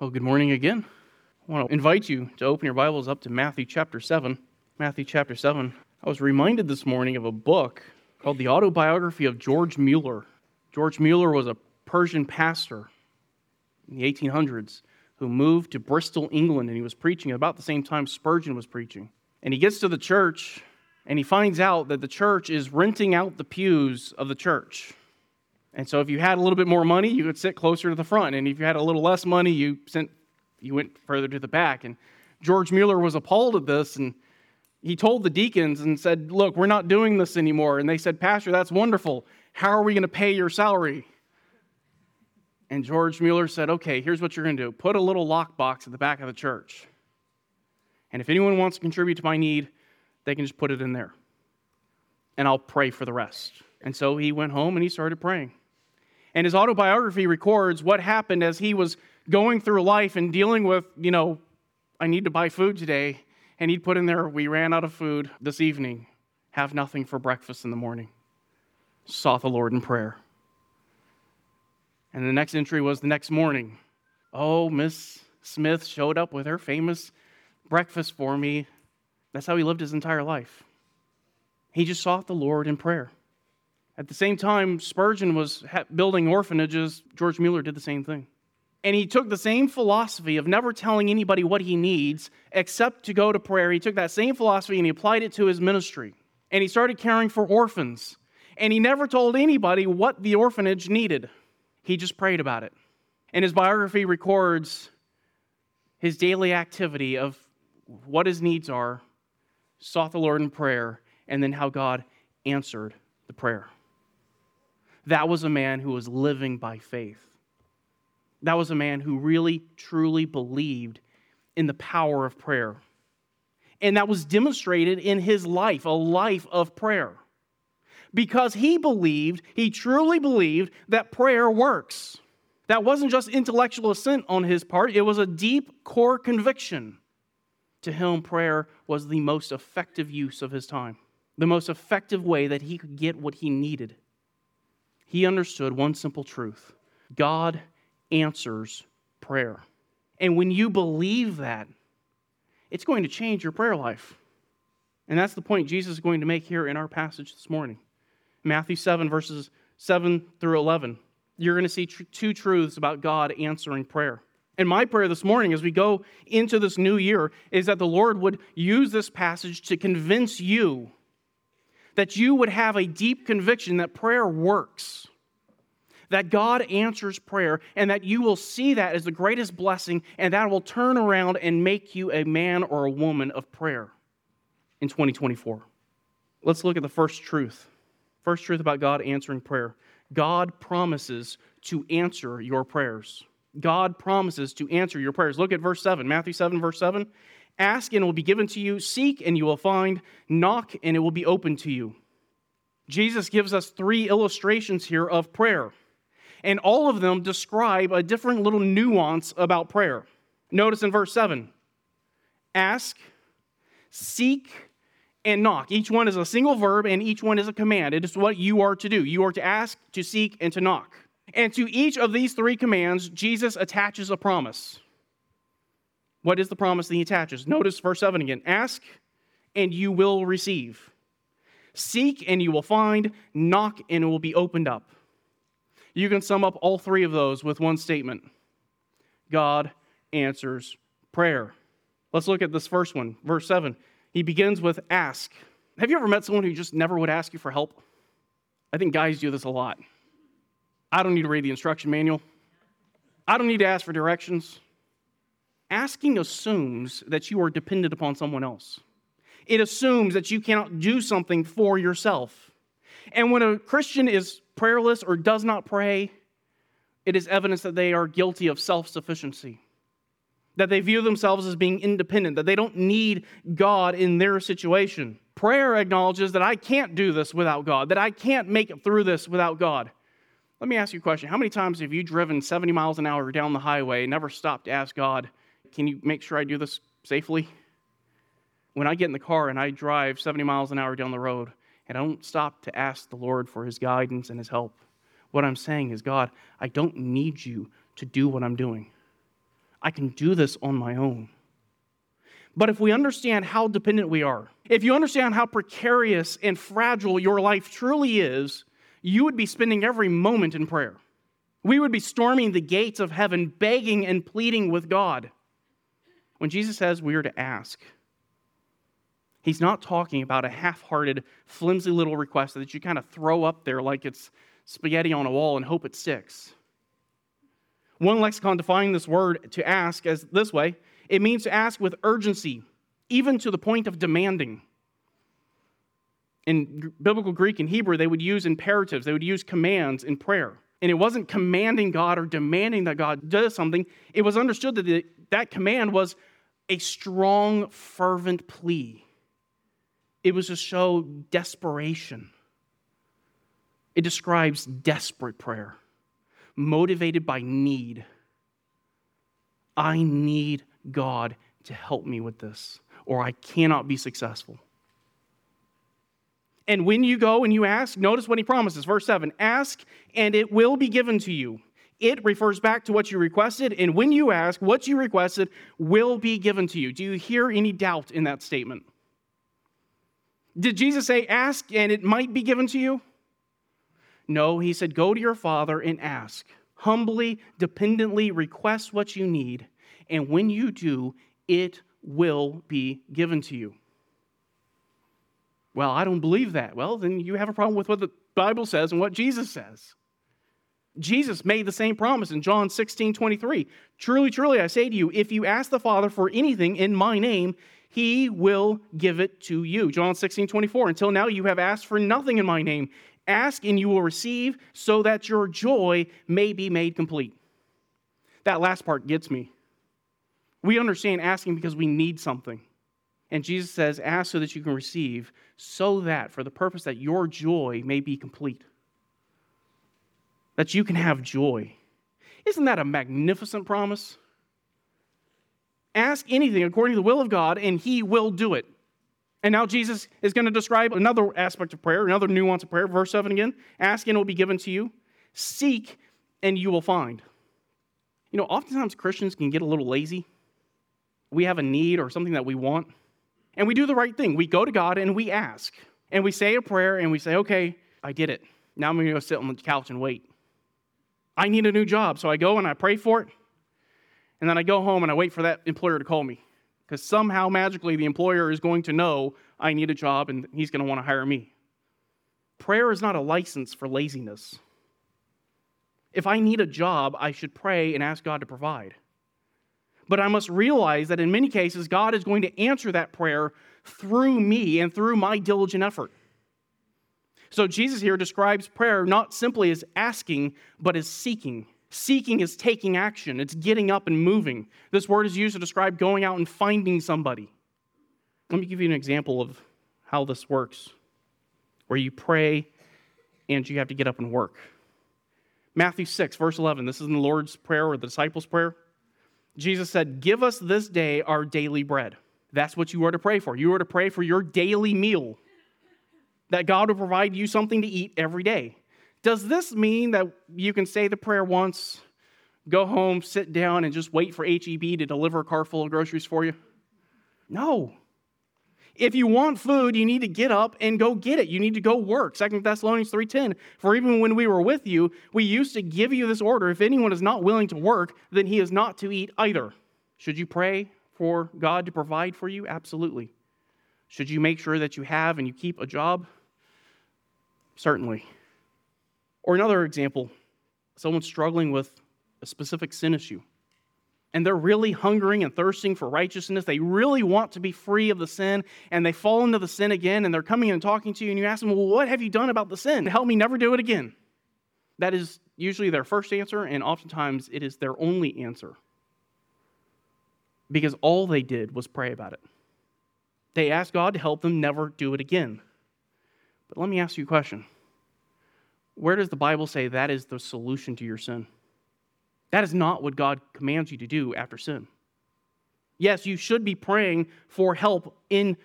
Well, good morning again. I want to invite you to open your Bibles up to Matthew chapter 7. Matthew chapter 7. I was reminded this morning of a book called The Autobiography of George Mueller. George Mueller was a Prussian pastor in the 1800s who moved to Bristol, England, and he was preaching about the same time Spurgeon was preaching. And he gets to the church and he finds out that the church is renting out the pews of the church. And so if you had a little bit more money, you could sit closer to the front. And if you had a little less money, you, sent, you went further to the back. And George Mueller was appalled at this. And he told the deacons and said, Look, we're not doing this anymore. And they said, Pastor, that's wonderful. How are we going to pay your salary? And George Mueller said, Okay, here's what you're going to do put a little lockbox at the back of the church. And if anyone wants to contribute to my need, they can just put it in there. And I'll pray for the rest. And so he went home and he started praying. And his autobiography records what happened as he was going through life and dealing with, you know, I need to buy food today. And he'd put in there, We ran out of food this evening, have nothing for breakfast in the morning. Sought the Lord in prayer. And the next entry was the next morning. Oh, Miss Smith showed up with her famous breakfast for me. That's how he lived his entire life. He just sought the Lord in prayer. At the same time, Spurgeon was building orphanages, George Mueller did the same thing. And he took the same philosophy of never telling anybody what he needs except to go to prayer. He took that same philosophy and he applied it to his ministry. And he started caring for orphans. And he never told anybody what the orphanage needed, he just prayed about it. And his biography records his daily activity of what his needs are, sought the Lord in prayer, and then how God answered the prayer. That was a man who was living by faith. That was a man who really, truly believed in the power of prayer. And that was demonstrated in his life, a life of prayer. Because he believed, he truly believed that prayer works. That wasn't just intellectual assent on his part, it was a deep core conviction. To him, prayer was the most effective use of his time, the most effective way that he could get what he needed. He understood one simple truth God answers prayer. And when you believe that, it's going to change your prayer life. And that's the point Jesus is going to make here in our passage this morning. Matthew 7, verses 7 through 11. You're going to see tr- two truths about God answering prayer. And my prayer this morning as we go into this new year is that the Lord would use this passage to convince you that you would have a deep conviction that prayer works, that God answers prayer, and that you will see that as the greatest blessing, and that will turn around and make you a man or a woman of prayer in 2024. Let's look at the first truth. First truth about God answering prayer God promises to answer your prayers. God promises to answer your prayers. Look at verse 7, Matthew 7, verse 7. Ask and it will be given to you, seek and you will find, knock and it will be open to you. Jesus gives us three illustrations here of prayer, and all of them describe a different little nuance about prayer. Notice in verse 7 ask, seek, and knock. Each one is a single verb and each one is a command. It is what you are to do. You are to ask, to seek, and to knock. And to each of these three commands, Jesus attaches a promise. What is the promise that he attaches? Notice verse 7 again Ask, and you will receive. Seek, and you will find. Knock, and it will be opened up. You can sum up all three of those with one statement God answers prayer. Let's look at this first one, verse 7. He begins with ask. Have you ever met someone who just never would ask you for help? I think guys do this a lot. I don't need to read the instruction manual. I don't need to ask for directions. Asking assumes that you are dependent upon someone else. It assumes that you cannot do something for yourself. And when a Christian is prayerless or does not pray, it is evidence that they are guilty of self sufficiency, that they view themselves as being independent, that they don't need God in their situation. Prayer acknowledges that I can't do this without God, that I can't make it through this without God. Let me ask you a question. How many times have you driven 70 miles an hour down the highway and never stopped to ask God, can you make sure I do this safely? When I get in the car and I drive 70 miles an hour down the road, and I don't stop to ask the Lord for his guidance and his help, what I'm saying is, God, I don't need you to do what I'm doing. I can do this on my own. But if we understand how dependent we are, if you understand how precarious and fragile your life truly is, you would be spending every moment in prayer. We would be storming the gates of heaven, begging and pleading with God. When Jesus says we are to ask, he's not talking about a half hearted, flimsy little request that you kind of throw up there like it's spaghetti on a wall and hope it sticks. One lexicon defining this word to ask as this way it means to ask with urgency, even to the point of demanding. In biblical Greek and Hebrew, they would use imperatives, they would use commands in prayer. And it wasn't commanding God or demanding that God does something. It was understood that the, that command was a strong, fervent plea. It was to show desperation. It describes desperate prayer, motivated by need. I need God to help me with this, or I cannot be successful. And when you go and you ask, notice what he promises. Verse 7 Ask, and it will be given to you. It refers back to what you requested, and when you ask, what you requested will be given to you. Do you hear any doubt in that statement? Did Jesus say, Ask, and it might be given to you? No, he said, Go to your Father and ask. Humbly, dependently request what you need, and when you do, it will be given to you. Well, I don't believe that. Well, then you have a problem with what the Bible says and what Jesus says. Jesus made the same promise in John 16 23. Truly, truly, I say to you, if you ask the Father for anything in my name, he will give it to you. John 16 24. Until now, you have asked for nothing in my name. Ask and you will receive, so that your joy may be made complete. That last part gets me. We understand asking because we need something. And Jesus says, Ask so that you can receive, so that for the purpose that your joy may be complete, that you can have joy. Isn't that a magnificent promise? Ask anything according to the will of God, and He will do it. And now Jesus is going to describe another aspect of prayer, another nuance of prayer. Verse 7 again Ask, and it will be given to you. Seek, and you will find. You know, oftentimes Christians can get a little lazy we have a need or something that we want, and we do the right thing. We go to God and we ask, and we say a prayer and we say, okay, I did it. Now I'm going to go sit on the couch and wait. I need a new job. So I go and I pray for it, and then I go home and I wait for that employer to call me because somehow magically the employer is going to know I need a job and he's going to want to hire me. Prayer is not a license for laziness. If I need a job, I should pray and ask God to provide. But I must realize that in many cases, God is going to answer that prayer through me and through my diligent effort. So Jesus here describes prayer not simply as asking, but as seeking. Seeking is taking action, it's getting up and moving. This word is used to describe going out and finding somebody. Let me give you an example of how this works, where you pray and you have to get up and work. Matthew 6, verse 11. This is in the Lord's Prayer or the disciples' prayer. Jesus said, Give us this day our daily bread. That's what you are to pray for. You are to pray for your daily meal, that God will provide you something to eat every day. Does this mean that you can say the prayer once, go home, sit down, and just wait for HEB to deliver a car full of groceries for you? No. If you want food, you need to get up and go get it. You need to go work. Second Thessalonians 3:10. For even when we were with you, we used to give you this order, if anyone is not willing to work, then he is not to eat either. Should you pray for God to provide for you? Absolutely. Should you make sure that you have and you keep a job? Certainly. Or another example, someone struggling with a specific sin issue and they're really hungering and thirsting for righteousness. They really want to be free of the sin, and they fall into the sin again, and they're coming and talking to you, and you ask them, Well, what have you done about the sin? Help me never do it again. That is usually their first answer, and oftentimes it is their only answer. Because all they did was pray about it. They asked God to help them never do it again. But let me ask you a question Where does the Bible say that is the solution to your sin? That is not what God commands you to do after sin. Yes, you should be praying for help in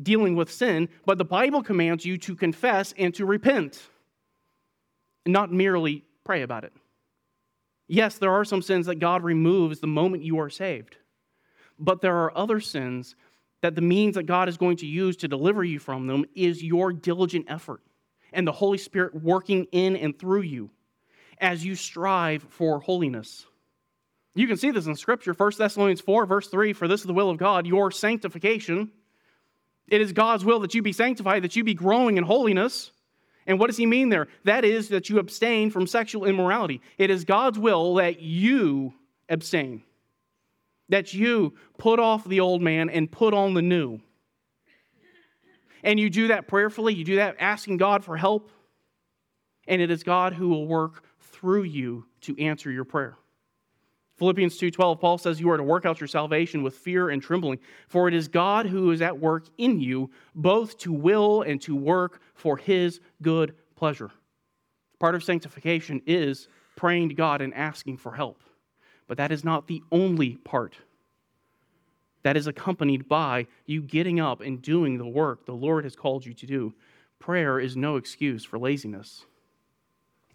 dealing with sin, but the Bible commands you to confess and to repent, not merely pray about it. Yes, there are some sins that God removes the moment you are saved. But there are other sins that the means that God is going to use to deliver you from them is your diligent effort and the Holy Spirit working in and through you as you strive for holiness. You can see this in Scripture. 1 Thessalonians 4, verse 3 For this is the will of God, your sanctification. It is God's will that you be sanctified, that you be growing in holiness. And what does he mean there? That is that you abstain from sexual immorality. It is God's will that you abstain, that you put off the old man and put on the new. And you do that prayerfully, you do that asking God for help, and it is God who will work through you to answer your prayer. Philippians 2:12 Paul says you are to work out your salvation with fear and trembling for it is God who is at work in you both to will and to work for his good pleasure. Part of sanctification is praying to God and asking for help. But that is not the only part. That is accompanied by you getting up and doing the work the Lord has called you to do. Prayer is no excuse for laziness.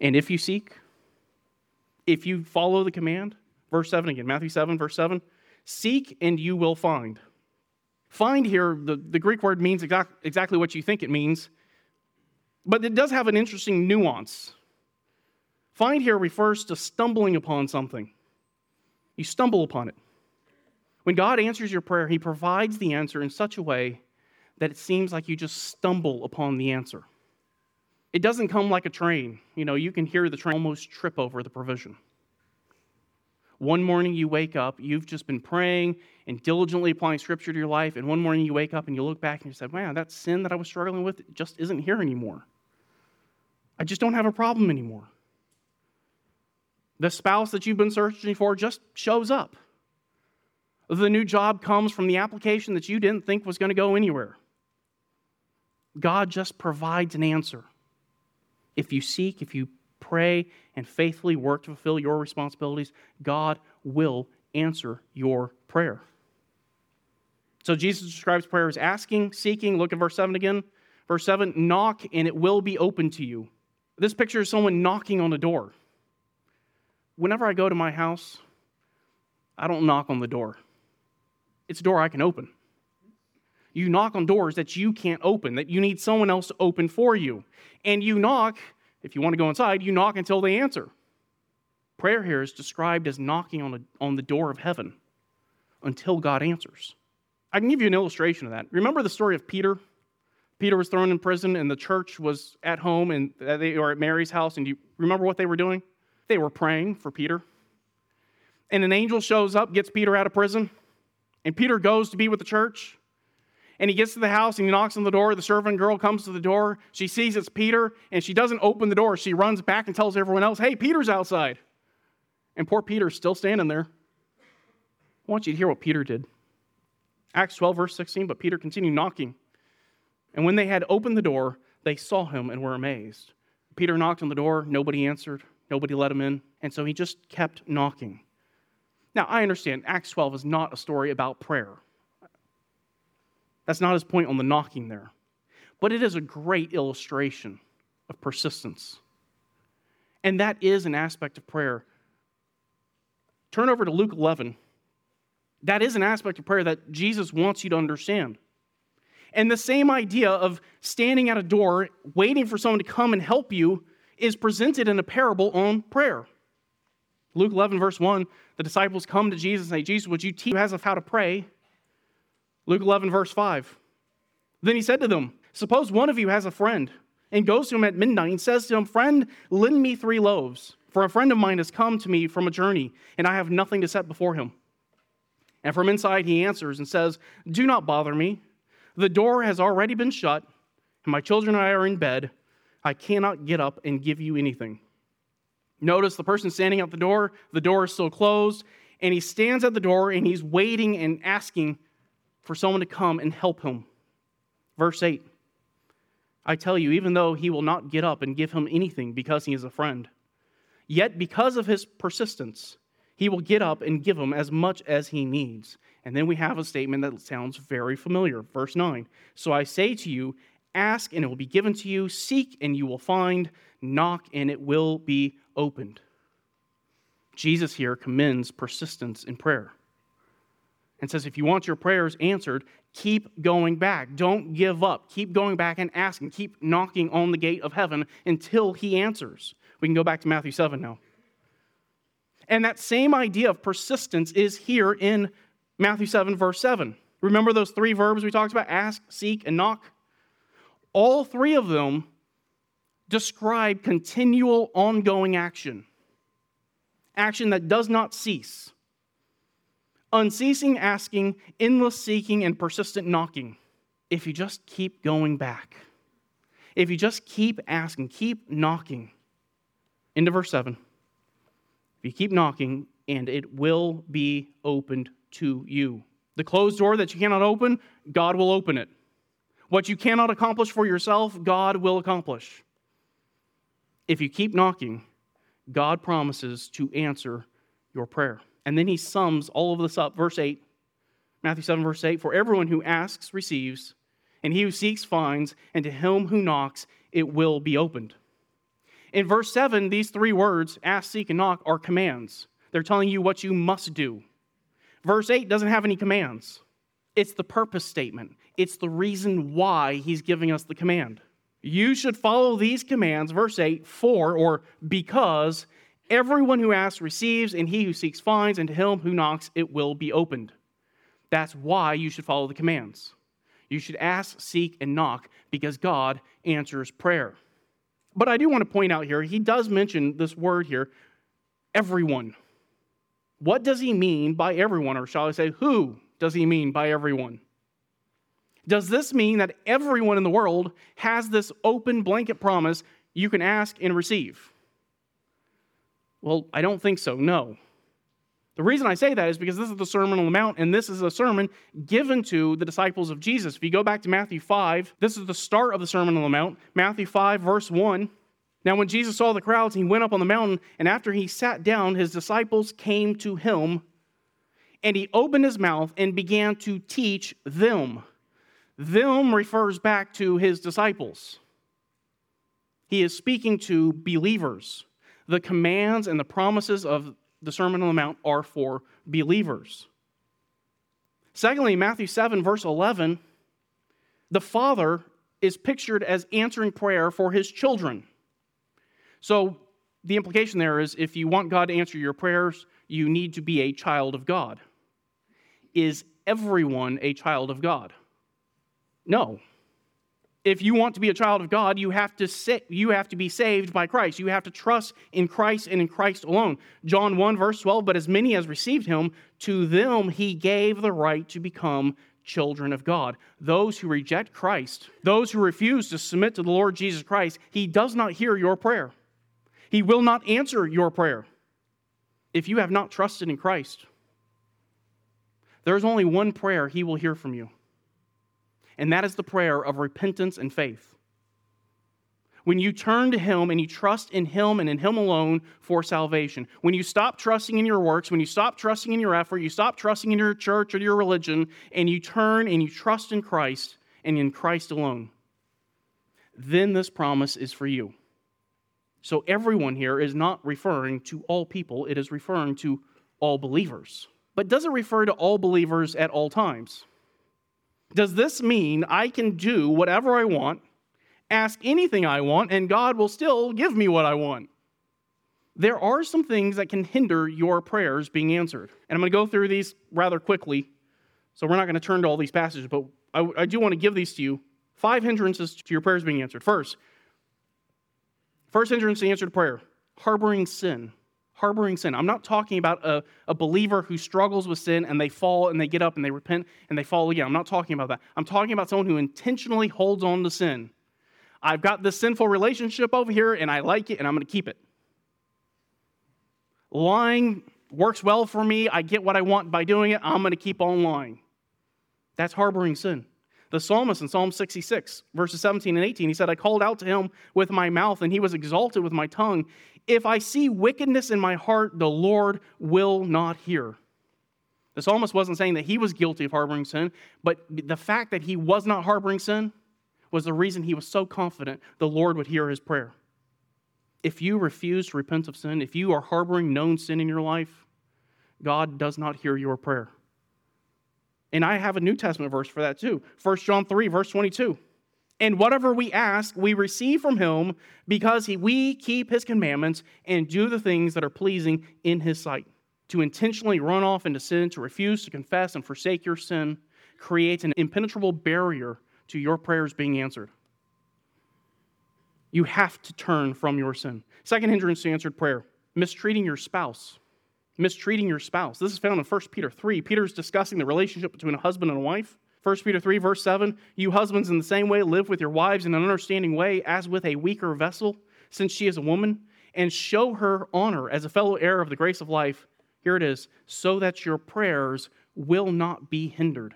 And if you seek, if you follow the command, verse 7 again, Matthew 7, verse 7, seek and you will find. Find here, the, the Greek word means exact, exactly what you think it means, but it does have an interesting nuance. Find here refers to stumbling upon something. You stumble upon it. When God answers your prayer, He provides the answer in such a way that it seems like you just stumble upon the answer. It doesn't come like a train. You know, you can hear the train almost trip over the provision. One morning you wake up, you've just been praying and diligently applying scripture to your life, and one morning you wake up and you look back and you say, Man, that sin that I was struggling with just isn't here anymore. I just don't have a problem anymore. The spouse that you've been searching for just shows up. The new job comes from the application that you didn't think was going to go anywhere. God just provides an answer. If you seek, if you pray, and faithfully work to fulfill your responsibilities, God will answer your prayer. So Jesus describes prayer as asking, seeking. Look at verse 7 again. Verse 7 knock, and it will be open to you. This picture is someone knocking on a door. Whenever I go to my house, I don't knock on the door. It's a door I can open. You knock on doors that you can't open, that you need someone else to open for you. And you knock, if you want to go inside, you knock until they answer. Prayer here is described as knocking on, a, on the door of heaven until God answers. I can give you an illustration of that. Remember the story of Peter? Peter was thrown in prison, and the church was at home, and they were at Mary's house. And you remember what they were doing? They were praying for Peter. And an angel shows up, gets Peter out of prison, and Peter goes to be with the church. And he gets to the house and he knocks on the door. The servant girl comes to the door. She sees it's Peter and she doesn't open the door. She runs back and tells everyone else, Hey, Peter's outside. And poor Peter's still standing there. I want you to hear what Peter did. Acts 12, verse 16. But Peter continued knocking. And when they had opened the door, they saw him and were amazed. Peter knocked on the door. Nobody answered. Nobody let him in. And so he just kept knocking. Now, I understand Acts 12 is not a story about prayer. That's not his point on the knocking there. But it is a great illustration of persistence. And that is an aspect of prayer. Turn over to Luke 11. That is an aspect of prayer that Jesus wants you to understand. And the same idea of standing at a door, waiting for someone to come and help you, is presented in a parable on prayer. Luke 11, verse 1, the disciples come to Jesus and say, Jesus, would you teach us how to pray? Luke 11, verse 5. Then he said to them, Suppose one of you has a friend and goes to him at midnight and says to him, Friend, lend me three loaves, for a friend of mine has come to me from a journey, and I have nothing to set before him. And from inside he answers and says, Do not bother me. The door has already been shut, and my children and I are in bed. I cannot get up and give you anything. Notice the person standing at the door, the door is still closed, and he stands at the door and he's waiting and asking for someone to come and help him. Verse 8 I tell you, even though he will not get up and give him anything because he is a friend, yet because of his persistence, he will get up and give him as much as he needs. And then we have a statement that sounds very familiar. Verse 9 So I say to you, ask and it will be given to you, seek and you will find, knock and it will be opened. Jesus here commends persistence in prayer and says, if you want your prayers answered, keep going back. Don't give up. Keep going back and asking. Keep knocking on the gate of heaven until he answers. We can go back to Matthew 7 now. And that same idea of persistence is here in Matthew 7, verse 7. Remember those three verbs we talked about ask, seek, and knock? All three of them describe continual, ongoing action. Action that does not cease. Unceasing asking, endless seeking, and persistent knocking. If you just keep going back, if you just keep asking, keep knocking. Into verse 7. If you keep knocking, and it will be opened to you. The closed door that you cannot open, God will open it. What you cannot accomplish for yourself, God will accomplish. If you keep knocking, God promises to answer your prayer. And then he sums all of this up. Verse 8, Matthew 7, verse 8 For everyone who asks receives, and he who seeks finds, and to him who knocks it will be opened. In verse 7, these three words, ask, seek, and knock, are commands. They're telling you what you must do. Verse 8 doesn't have any commands, it's the purpose statement, it's the reason why he's giving us the command. You should follow these commands, verse 8, for or because everyone who asks receives, and he who seeks finds, and to him who knocks it will be opened. That's why you should follow the commands. You should ask, seek, and knock because God answers prayer. But I do want to point out here, he does mention this word here, everyone. What does he mean by everyone? Or shall I say, who does he mean by everyone? Does this mean that everyone in the world has this open blanket promise you can ask and receive? Well, I don't think so, no. The reason I say that is because this is the Sermon on the Mount, and this is a sermon given to the disciples of Jesus. If you go back to Matthew 5, this is the start of the Sermon on the Mount. Matthew 5, verse 1. Now, when Jesus saw the crowds, he went up on the mountain, and after he sat down, his disciples came to him, and he opened his mouth and began to teach them. Them refers back to his disciples. He is speaking to believers. The commands and the promises of the Sermon on the Mount are for believers. Secondly, Matthew 7, verse 11, the Father is pictured as answering prayer for his children. So the implication there is if you want God to answer your prayers, you need to be a child of God. Is everyone a child of God? No. If you want to be a child of God, you have to sit, you have to be saved by Christ. You have to trust in Christ and in Christ alone. John 1 verse 12, but as many as received him, to them he gave the right to become children of God. Those who reject Christ, those who refuse to submit to the Lord Jesus Christ, he does not hear your prayer. He will not answer your prayer if you have not trusted in Christ. There is only one prayer he will hear from you, and that is the prayer of repentance and faith. When you turn to Him and you trust in Him and in Him alone for salvation, when you stop trusting in your works, when you stop trusting in your effort, you stop trusting in your church or your religion, and you turn and you trust in Christ and in Christ alone, then this promise is for you. So, everyone here is not referring to all people, it is referring to all believers. But does it refer to all believers at all times? Does this mean I can do whatever I want, ask anything I want, and God will still give me what I want? There are some things that can hinder your prayers being answered. And I'm going to go through these rather quickly. So we're not going to turn to all these passages, but I, I do want to give these to you. Five hindrances to your prayers being answered. First, First hindrance to answered prayer harboring sin. Harboring sin. I'm not talking about a, a believer who struggles with sin and they fall and they get up and they repent and they fall again. I'm not talking about that. I'm talking about someone who intentionally holds on to sin. I've got this sinful relationship over here and I like it and I'm going to keep it. Lying works well for me. I get what I want by doing it. I'm going to keep on lying. That's harboring sin. The psalmist in Psalm 66, verses 17 and 18, he said, I called out to him with my mouth, and he was exalted with my tongue. If I see wickedness in my heart, the Lord will not hear. The psalmist wasn't saying that he was guilty of harboring sin, but the fact that he was not harboring sin was the reason he was so confident the Lord would hear his prayer. If you refuse to repent of sin, if you are harboring known sin in your life, God does not hear your prayer. And I have a New Testament verse for that too. 1 John 3, verse 22. And whatever we ask, we receive from him because he, we keep his commandments and do the things that are pleasing in his sight. To intentionally run off into sin, to refuse to confess and forsake your sin, creates an impenetrable barrier to your prayers being answered. You have to turn from your sin. Second hindrance to answered prayer mistreating your spouse mistreating your spouse. This is found in 1 Peter 3. Peter is discussing the relationship between a husband and a wife. 1 Peter 3, verse 7 You husbands, in the same way, live with your wives in an understanding way, as with a weaker vessel, since she is a woman, and show her honor as a fellow heir of the grace of life. Here it is so that your prayers will not be hindered.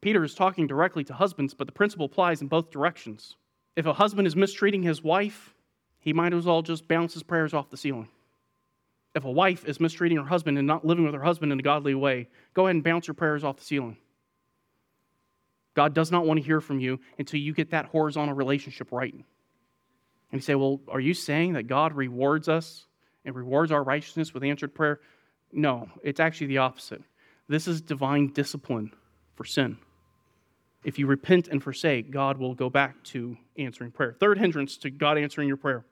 Peter is talking directly to husbands, but the principle applies in both directions. If a husband is mistreating his wife, he might as well just bounce his prayers off the ceiling. If a wife is mistreating her husband and not living with her husband in a godly way, go ahead and bounce your prayers off the ceiling. God does not want to hear from you until you get that horizontal relationship right. And you say, Well, are you saying that God rewards us and rewards our righteousness with answered prayer? No, it's actually the opposite. This is divine discipline for sin. If you repent and forsake, God will go back to answering prayer. Third hindrance to God answering your prayer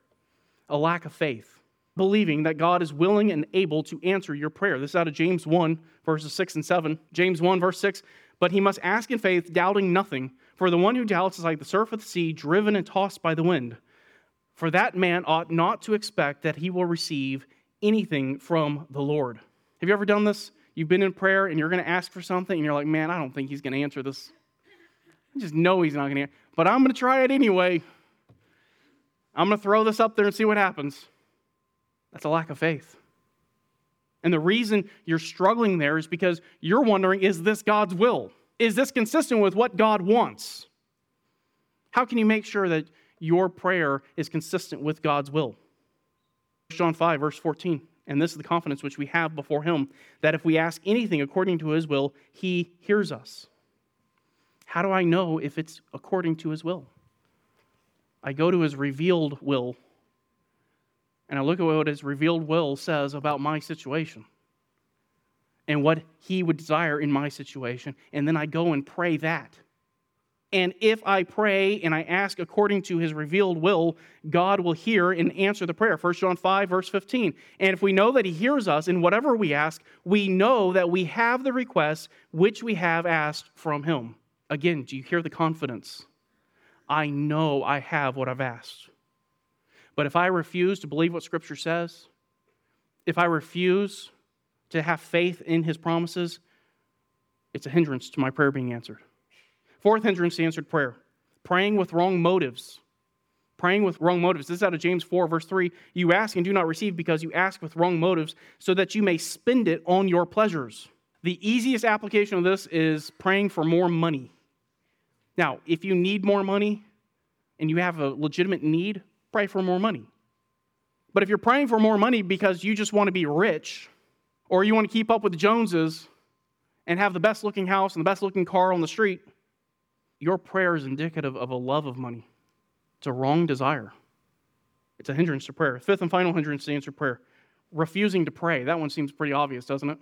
a lack of faith believing that God is willing and able to answer your prayer. This is out of James 1, verses 6 and 7. James 1, verse 6. But he must ask in faith, doubting nothing. For the one who doubts is like the surf of the sea, driven and tossed by the wind. For that man ought not to expect that he will receive anything from the Lord. Have you ever done this? You've been in prayer and you're going to ask for something, and you're like, man, I don't think he's going to answer this. I just know he's not going to, but I'm going to try it anyway. I'm going to throw this up there and see what happens. That's a lack of faith. And the reason you're struggling there is because you're wondering is this God's will? Is this consistent with what God wants? How can you make sure that your prayer is consistent with God's will? John 5, verse 14. And this is the confidence which we have before Him that if we ask anything according to His will, He hears us. How do I know if it's according to His will? I go to His revealed will and I look at what his revealed will says about my situation and what he would desire in my situation, and then I go and pray that. And if I pray and I ask according to his revealed will, God will hear and answer the prayer. 1 John 5, verse 15. And if we know that he hears us in whatever we ask, we know that we have the request which we have asked from him. Again, do you hear the confidence? I know I have what I've asked. But if I refuse to believe what Scripture says, if I refuse to have faith in His promises, it's a hindrance to my prayer being answered. Fourth hindrance to answered prayer praying with wrong motives. Praying with wrong motives. This is out of James 4, verse 3. You ask and do not receive because you ask with wrong motives, so that you may spend it on your pleasures. The easiest application of this is praying for more money. Now, if you need more money and you have a legitimate need, pray for more money. But if you're praying for more money because you just want to be rich, or you want to keep up with the Joneses and have the best looking house and the best looking car on the street, your prayer is indicative of a love of money. It's a wrong desire. It's a hindrance to prayer. Fifth and final hindrance to answer prayer refusing to pray. That one seems pretty obvious, doesn't it?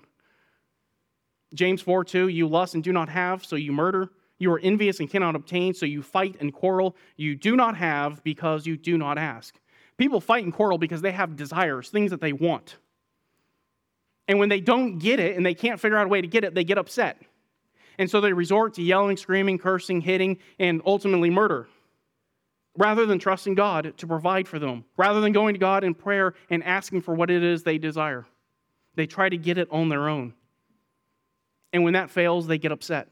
James 4 2, you lust and do not have, so you murder. You are envious and cannot obtain, so you fight and quarrel. You do not have because you do not ask. People fight and quarrel because they have desires, things that they want. And when they don't get it and they can't figure out a way to get it, they get upset. And so they resort to yelling, screaming, cursing, hitting, and ultimately murder. Rather than trusting God to provide for them, rather than going to God in prayer and asking for what it is they desire, they try to get it on their own. And when that fails, they get upset.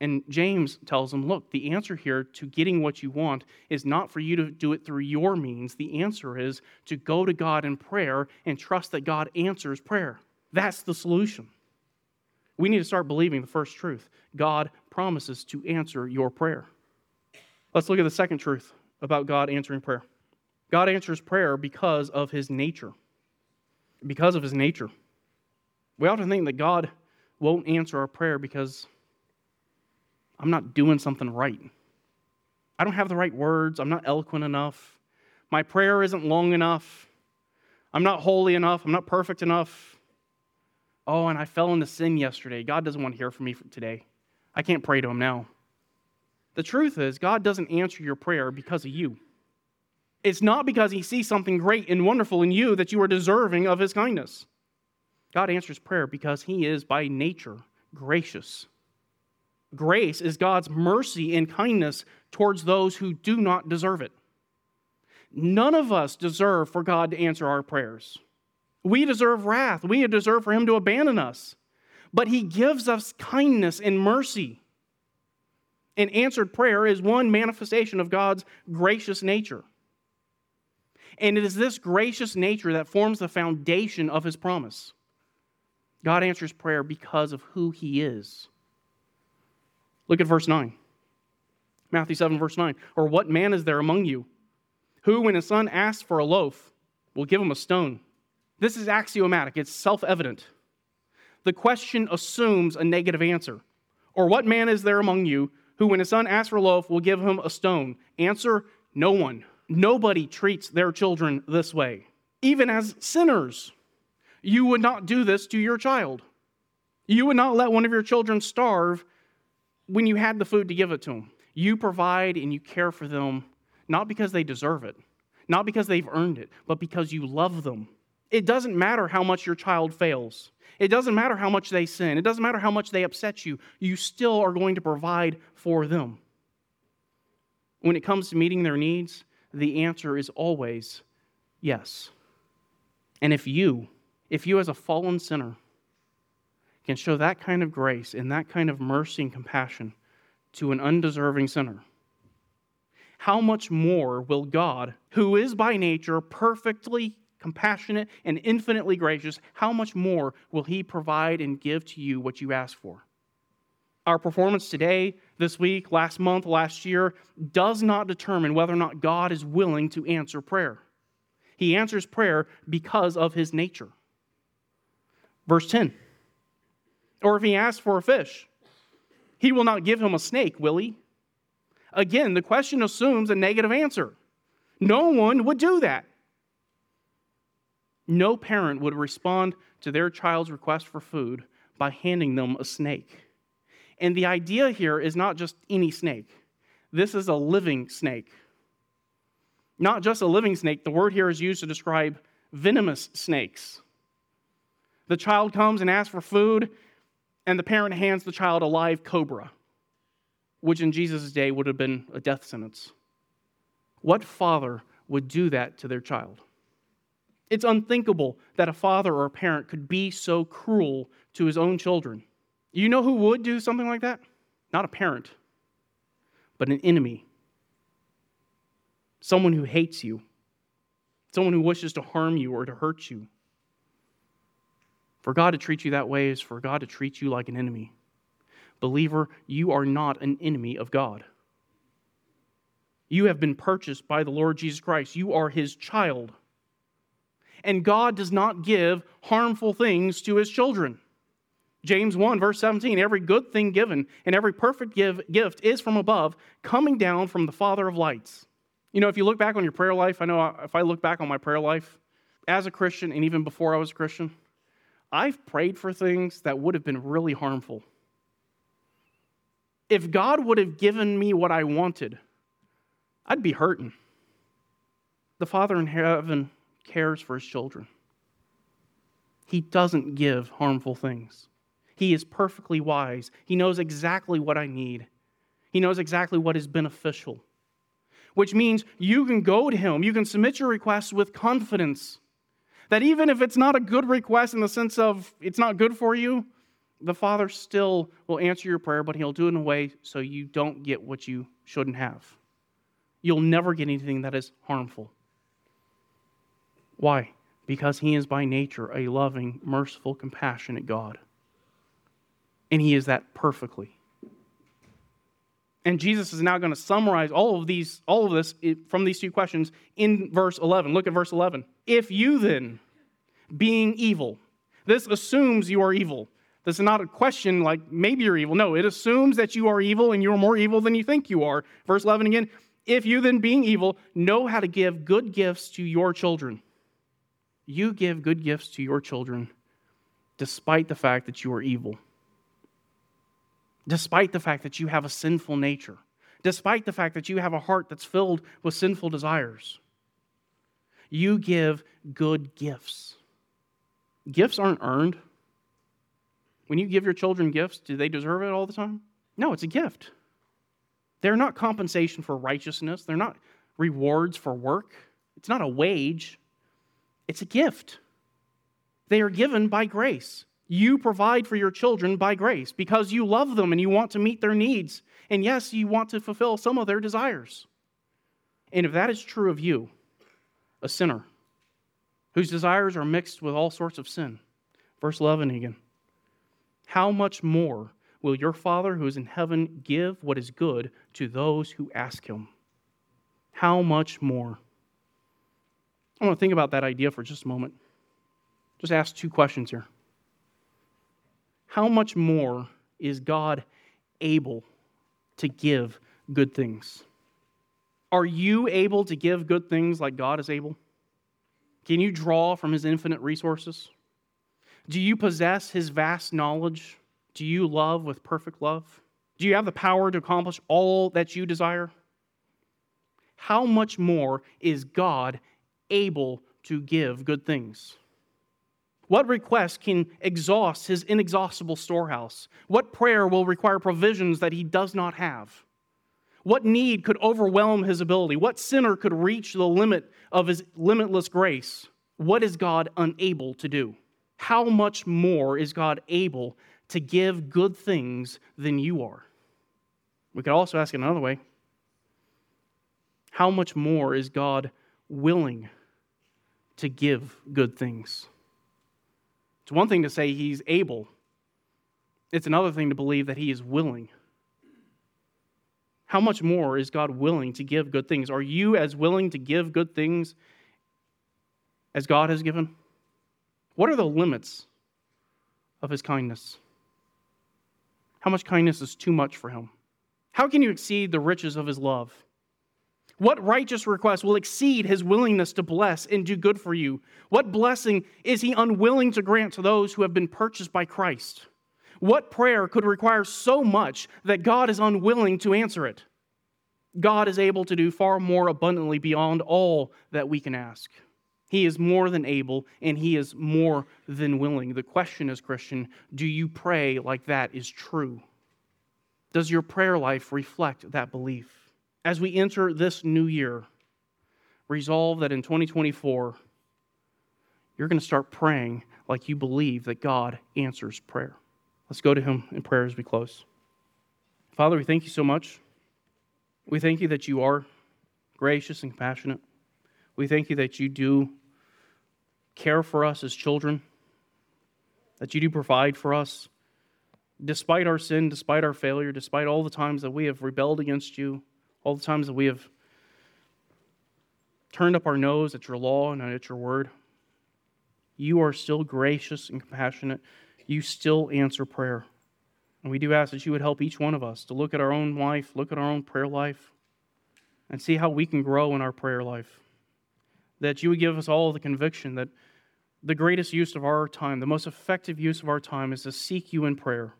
And James tells them, look, the answer here to getting what you want is not for you to do it through your means. The answer is to go to God in prayer and trust that God answers prayer. That's the solution. We need to start believing the first truth God promises to answer your prayer. Let's look at the second truth about God answering prayer. God answers prayer because of his nature. Because of his nature. We often think that God won't answer our prayer because I'm not doing something right. I don't have the right words. I'm not eloquent enough. My prayer isn't long enough. I'm not holy enough. I'm not perfect enough. Oh, and I fell into sin yesterday. God doesn't want to hear from me today. I can't pray to Him now. The truth is, God doesn't answer your prayer because of you. It's not because He sees something great and wonderful in you that you are deserving of His kindness. God answers prayer because He is by nature gracious. Grace is God's mercy and kindness towards those who do not deserve it. None of us deserve for God to answer our prayers. We deserve wrath. We deserve for Him to abandon us. But He gives us kindness and mercy. And answered prayer is one manifestation of God's gracious nature. And it is this gracious nature that forms the foundation of His promise. God answers prayer because of who He is. Look at verse 9. Matthew 7, verse 9. Or what man is there among you who, when his son asks for a loaf, will give him a stone? This is axiomatic, it's self evident. The question assumes a negative answer. Or what man is there among you who, when his son asks for a loaf, will give him a stone? Answer no one. Nobody treats their children this way. Even as sinners, you would not do this to your child. You would not let one of your children starve when you had the food to give it to them. You provide and you care for them not because they deserve it, not because they've earned it, but because you love them. It doesn't matter how much your child fails. It doesn't matter how much they sin. It doesn't matter how much they upset you. You still are going to provide for them. When it comes to meeting their needs, the answer is always yes. And if you, if you as a fallen sinner, can show that kind of grace and that kind of mercy and compassion to an undeserving sinner, how much more will God, who is by nature perfectly compassionate and infinitely gracious, how much more will He provide and give to you what you ask for? Our performance today, this week, last month, last year, does not determine whether or not God is willing to answer prayer. He answers prayer because of His nature. Verse 10 or if he asks for a fish, he will not give him a snake, will he? Again, the question assumes a negative answer. No one would do that. No parent would respond to their child's request for food by handing them a snake. And the idea here is not just any snake, this is a living snake. Not just a living snake, the word here is used to describe venomous snakes. The child comes and asks for food, and the parent hands the child a live cobra, which in Jesus' day would have been a death sentence. What father would do that to their child? It's unthinkable that a father or a parent could be so cruel to his own children. You know who would do something like that? Not a parent, but an enemy. Someone who hates you, someone who wishes to harm you or to hurt you. For God to treat you that way is for God to treat you like an enemy. Believer, you are not an enemy of God. You have been purchased by the Lord Jesus Christ. You are his child. And God does not give harmful things to his children. James 1, verse 17 every good thing given and every perfect give, gift is from above, coming down from the Father of lights. You know, if you look back on your prayer life, I know if I look back on my prayer life as a Christian and even before I was a Christian, I've prayed for things that would have been really harmful. If God would have given me what I wanted, I'd be hurting. The Father in heaven cares for his children. He doesn't give harmful things. He is perfectly wise. He knows exactly what I need. He knows exactly what is beneficial, which means you can go to Him. You can submit your requests with confidence. That even if it's not a good request in the sense of it's not good for you, the Father still will answer your prayer, but He'll do it in a way so you don't get what you shouldn't have. You'll never get anything that is harmful. Why? Because He is by nature a loving, merciful, compassionate God. And He is that perfectly. And Jesus is now going to summarize all of these, all of this from these two questions in verse 11. Look at verse 11. If you then, being evil, this assumes you are evil. This is not a question like maybe you're evil. No, it assumes that you are evil and you're more evil than you think you are. Verse 11 again. If you then, being evil, know how to give good gifts to your children, you give good gifts to your children despite the fact that you are evil, despite the fact that you have a sinful nature, despite the fact that you have a heart that's filled with sinful desires. You give good gifts. Gifts aren't earned. When you give your children gifts, do they deserve it all the time? No, it's a gift. They're not compensation for righteousness, they're not rewards for work. It's not a wage, it's a gift. They are given by grace. You provide for your children by grace because you love them and you want to meet their needs. And yes, you want to fulfill some of their desires. And if that is true of you, a sinner whose desires are mixed with all sorts of sin, verse 11 again, how much more will your Father who is in heaven give what is good to those who ask him? How much more? I want to think about that idea for just a moment. Just ask two questions here. How much more is God able to give good things? Are you able to give good things like God is able? Can you draw from his infinite resources? Do you possess his vast knowledge? Do you love with perfect love? Do you have the power to accomplish all that you desire? How much more is God able to give good things? What request can exhaust his inexhaustible storehouse? What prayer will require provisions that he does not have? What need could overwhelm his ability? What sinner could reach the limit of his limitless grace? What is God unable to do? How much more is God able to give good things than you are? We could also ask it another way How much more is God willing to give good things? It's one thing to say he's able, it's another thing to believe that he is willing. How much more is God willing to give good things? Are you as willing to give good things as God has given? What are the limits of his kindness? How much kindness is too much for him? How can you exceed the riches of his love? What righteous request will exceed his willingness to bless and do good for you? What blessing is he unwilling to grant to those who have been purchased by Christ? What prayer could require so much that God is unwilling to answer it? God is able to do far more abundantly beyond all that we can ask. He is more than able and he is more than willing. The question is, Christian, do you pray like that is true? Does your prayer life reflect that belief? As we enter this new year, resolve that in 2024, you're going to start praying like you believe that God answers prayer. Let's go to Him in prayer as we close. Father, we thank you so much. We thank you that you are gracious and compassionate. We thank you that you do care for us as children, that you do provide for us despite our sin, despite our failure, despite all the times that we have rebelled against you all the times that we have turned up our nose at your law and at your word, you are still gracious and compassionate. You still answer prayer. And we do ask that you would help each one of us to look at our own life, look at our own prayer life, and see how we can grow in our prayer life. That you would give us all the conviction that the greatest use of our time, the most effective use of our time, is to seek you in prayer,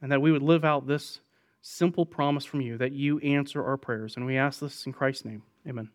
and that we would live out this simple promise from you that you answer our prayers. And we ask this in Christ's name. Amen.